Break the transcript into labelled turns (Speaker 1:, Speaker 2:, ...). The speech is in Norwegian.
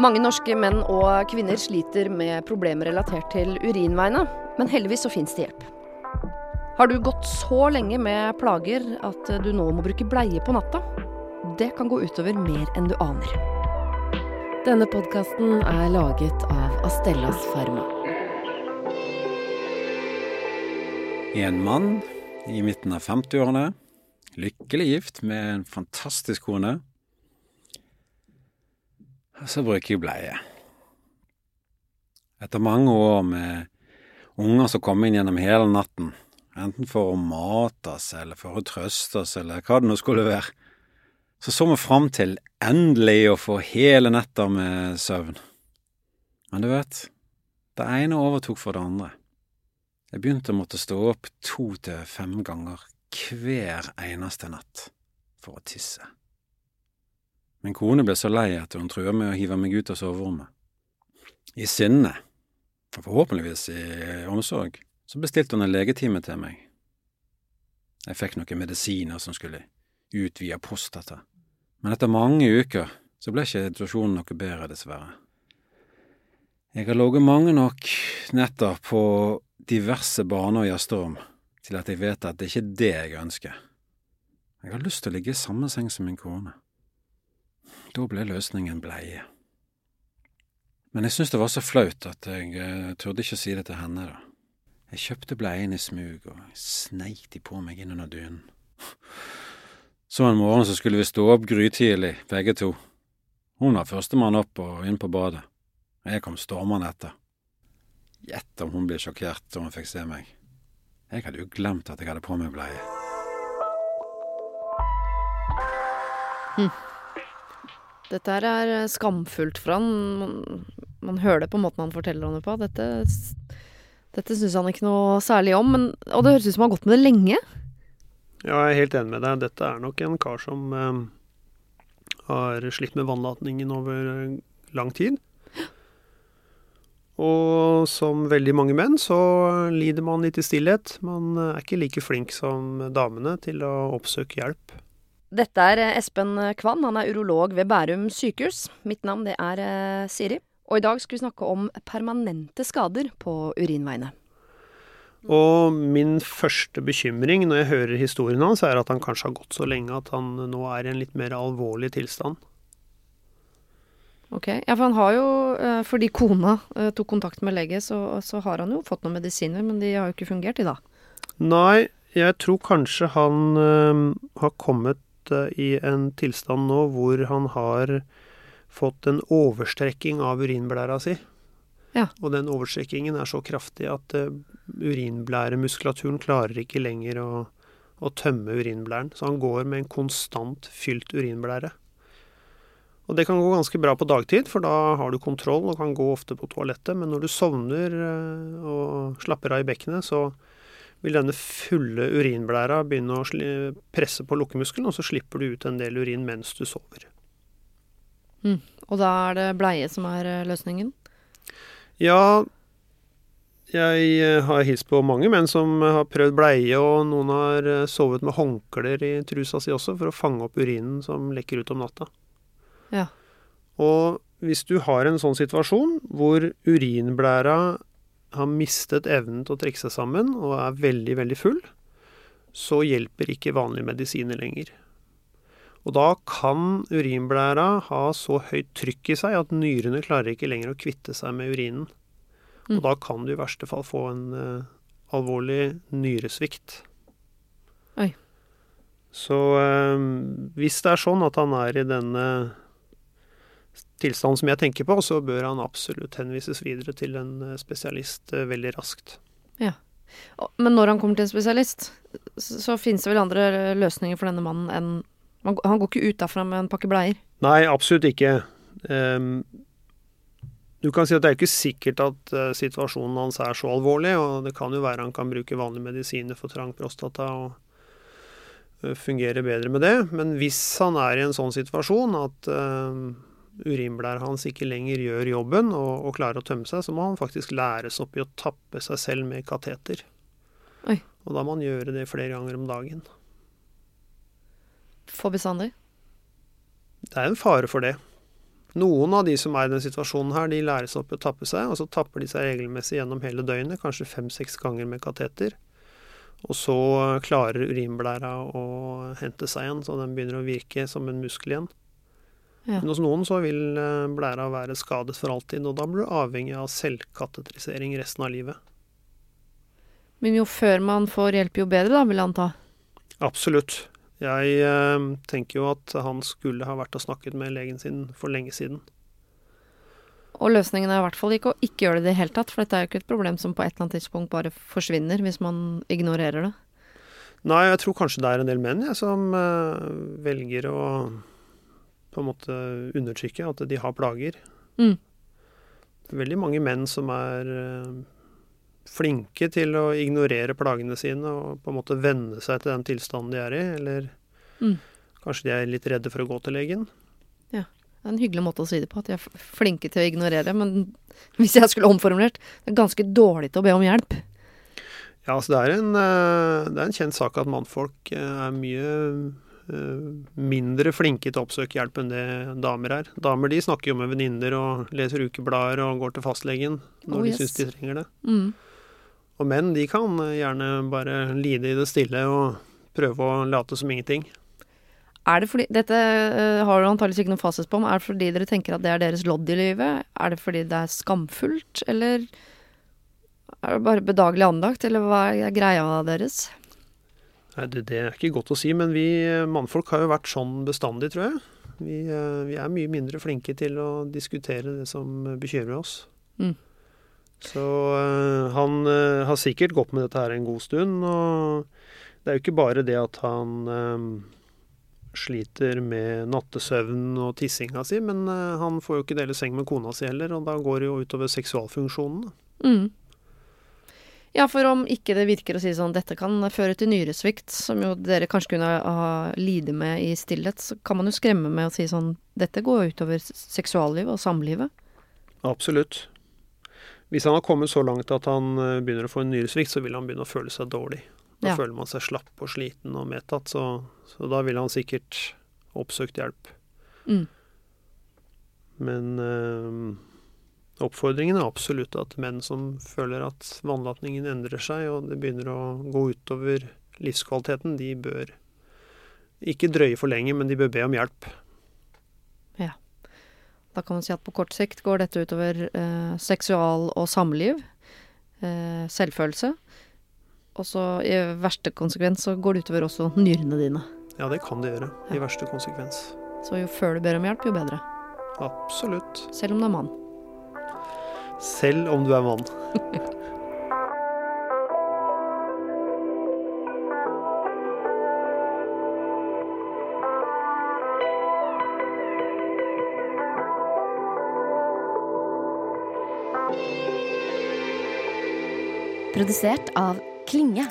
Speaker 1: Mange norske menn og kvinner sliter med problemer relatert til urinveiene, men heldigvis så fins det hjelp. Har du gått så lenge med plager at du nå må bruke bleie på natta? Det kan gå utover mer enn du aner.
Speaker 2: Denne podkasten er laget av Astellas Pharma.
Speaker 3: En mann i midten av 50-årene, lykkelig gift med en fantastisk kone. Og så bruker jeg bleie. Etter mange år med unger som kom inn gjennom hele natten, enten for å mate oss eller for å trøste oss eller hva det nå skulle være, så så vi fram til endelig å få hele netter med søvn. Men du vet, det ene overtok for det andre. Jeg begynte å måtte stå opp to til fem ganger hver eneste natt for å tisse. Min kone ble så lei at hun truer med å hive meg ut av soverommet. I sinne, og forhåpentligvis i omsorg, så bestilte hun en legetime til meg. Jeg fikk noen medisiner som skulle utvide prostata, men etter mange uker så ble ikke situasjonen noe bedre, dessverre. Jeg har ligget mange nok netter på diverse bane- og gjesterom til at jeg vet at det ikke er det jeg ønsker. Jeg har lyst til å ligge i samme seng som min kone. Da ble løsningen bleie. Men jeg syntes det var så flaut at jeg uh, turde ikke si det til henne, da. Jeg kjøpte bleien i smug og sneik de på meg inn under dynen. Så en morgen så skulle vi stå opp grytidlig, begge to. Hun var førstemann opp og inn på badet. Jeg kom stormende etter. Gjett om hun ble sjokkert da hun fikk se meg. Jeg hadde jo glemt at jeg hadde på meg bleie.
Speaker 1: Dette her er eh, skamfullt for han. Man, man hører det på måten han forteller om det på. Dette, dette syns han ikke noe særlig om. Men, og det høres ut som han har gått med det lenge.
Speaker 4: Ja, jeg er helt enig med deg. Dette er nok en kar som eh, har slitt med vannlatningen over eh, lang tid. Og som veldig mange menn så lider man litt i stillhet. Man er ikke like flink som damene til å oppsøke hjelp.
Speaker 1: Dette er eh, Espen Kvann. Han er urolog ved Bærum sykehus. Mitt navn det er eh, Siri. Og i dag skal vi snakke om permanente skader på urinveiene.
Speaker 4: Og min første bekymring når jeg hører historien hans, er at han kanskje har gått så lenge at han nå er i en litt mer alvorlig tilstand.
Speaker 1: Ok, ja, for han har jo, eh, fordi kona tok kontakt med lege, så, så har han jo fått noen medisiner, men de har jo ikke fungert, i dag.
Speaker 4: Nei, jeg tror kanskje han øh, har kommet i en tilstand nå hvor han har fått en overstrekking av urinblæra si.
Speaker 1: Ja.
Speaker 4: Og den overstrekkingen er så kraftig at uh, urinblæremuskulaturen klarer ikke lenger å, å tømme urinblæren. Så han går med en konstant fylt urinblære. Og det kan gå ganske bra på dagtid, for da har du kontroll og kan gå ofte på toalettet. Men når du sovner uh, og slapper av i bekkenet, så vil denne fulle urinblæra begynne å presse på lukkemuskelen, og så slipper du ut en del urin mens du sover.
Speaker 1: Mm. Og da er det bleie som er eh, løsningen?
Speaker 4: Ja, jeg eh, har hilst på mange menn som har prøvd bleie, og noen har eh, sovet med håndklær i trusa si også, for å fange opp urinen som lekker ut om natta.
Speaker 1: Ja.
Speaker 4: Og hvis du har en sånn situasjon hvor urinblæra har mistet evnen til å trekke seg sammen og er veldig, veldig full, så hjelper ikke vanlige medisiner lenger. Og da kan urinblæra ha så høyt trykk i seg at nyrene klarer ikke lenger å kvitte seg med urinen.
Speaker 1: Mm.
Speaker 4: Og da kan du i verste fall få en uh, alvorlig nyresvikt.
Speaker 1: Oi.
Speaker 4: Så uh, hvis det er sånn at han er i denne tilstanden som jeg tenker på, så bør han absolutt henvises videre til en eh, spesialist uh, veldig raskt.
Speaker 1: Ja. Men når han kommer til en spesialist, så, så finnes det vel andre løsninger for denne mannen enn han går ikke ut derfra med en pakke bleier?
Speaker 4: Nei, absolutt ikke. Um, du kan si at det er ikke sikkert at uh, situasjonen hans er så alvorlig, og det kan jo være han kan bruke vanlige medisiner for trang prostata og uh, fungere bedre med det. Men hvis han er i en sånn situasjon at uh, urinblæra hans ikke lenger gjør jobben og, og, klarer å tømme seg, så må han faktisk læres opp i å tappe seg selv med kateter.
Speaker 1: Oi.
Speaker 4: Og da må han gjøre det flere ganger om dagen.
Speaker 1: For bestandig?
Speaker 4: Det er en fare for det. Noen av de som er i den situasjonen her, de læres opp i å tappe seg, og så tapper de seg regelmessig gjennom hele døgnet, kanskje fem-seks ganger med kateter. Og så klarer urinblæra å hente seg igjen, så den begynner å virke som en muskel igjen.
Speaker 1: Ja.
Speaker 4: Men hos noen så vil eh, blæra være skadet for alltid, og da blir du avhengig av selvkatetrisering resten av livet.
Speaker 1: Men jo før man får hjelp, jo bedre, da, vil jeg anta.
Speaker 4: Absolutt. Jeg eh, tenker jo at han skulle ha vært og snakket med legen sin for lenge siden.
Speaker 1: Og løsningen er i hvert fall ikke å ikke gjøre det i det hele tatt, for dette er jo ikke et problem som på et eller annet tidspunkt bare forsvinner hvis man ignorerer det.
Speaker 4: Nei, jeg tror kanskje det er en del menn jeg, som eh, velger å på en måte undertrykke at de har plager.
Speaker 1: Mm.
Speaker 4: Veldig mange menn som er eh, flinke til å ignorere plagene sine og på en måte venne seg til den tilstanden de er i, eller
Speaker 1: Mm.
Speaker 4: kanskje de er litt redde for å gå til legen. Ja.
Speaker 1: Det er en hyggelig måte å si det på, at de er flinke til å ignorere. Men hvis jeg skulle omformulert, det er ganske dårlig til å be om hjelp.
Speaker 4: Ja, altså det er en, eh, det er en kjent sak at mannfolk eh, er mye mindre flinke til å oppsøke hjelp enn det damer er. Damer de snakker jo med venninner og leser ukeblader og går til fastlegen når
Speaker 1: Oh,
Speaker 4: de
Speaker 1: yes.
Speaker 4: syns de trenger det.
Speaker 1: Mm.
Speaker 4: Og menn de kan eh, gjerne bare lide i det stille og prøve å late som ingenting.
Speaker 1: Er det fordi, Dette eh, har du antakeligvis ikke noen fasit på, men er det fordi dere tenker at det er deres lodd i livet? Er det fordi det er skamfullt, eller er det bare bedagelig andakt, eller hva er greia deres?
Speaker 4: Nei, det, det er ikke godt å si, men vi eh, mannfolk har jo vært sånn bestandig, tror jeg. Vi, eh, vi er mye mindre flinke til å diskutere det som bekymrer oss.
Speaker 1: Mm.
Speaker 4: Så eh, han har sikkert gått med dette her en god stund, og det er jo ikke bare det at han sliter med nattesøvn og tissinga si, men han får jo ikke dele seng med kona si heller, og da går det jo utover seksualfunksjonene.
Speaker 1: Mm. Ja, for om ikke det virker å si sånn dette kan føre til nyresvikt, som jo dere kanskje kunne ha lide med i stillhet, så kan man jo skremme med å si sånn dette går jo utover seksuallivet og samlivet.
Speaker 4: Absolutt. Hvis han har kommet så langt at han eh, begynner å få en nyresvikt, så vil han begynne å føle seg dårlig. Da
Speaker 1: Ja.
Speaker 4: føler man seg slapp og sliten og medtatt, så, så da vil han sikkert oppsøkt hjelp.
Speaker 1: Mm.
Speaker 4: Men eh, oppfordringen er absolutt at menn som føler at vannlatningen endrer seg, og det begynner å gå utover livskvaliteten, de bør ikke drøye for lenge, men de bør be om hjelp. Ja.
Speaker 1: Da kan man si at på kort sikt går dette utover eh, seksual- og samliv, eh, selvfølelse. Og så i verste konsekvens så går det utover også nyrene dine.
Speaker 4: Ja, det kan det gjøre, i verste konsekvens.
Speaker 1: Så jo før du ber om hjelp, jo bedre.
Speaker 4: Absolutt.
Speaker 1: Selv om du er mann.
Speaker 4: Selv om du er mann.
Speaker 2: Produsert av Klinge.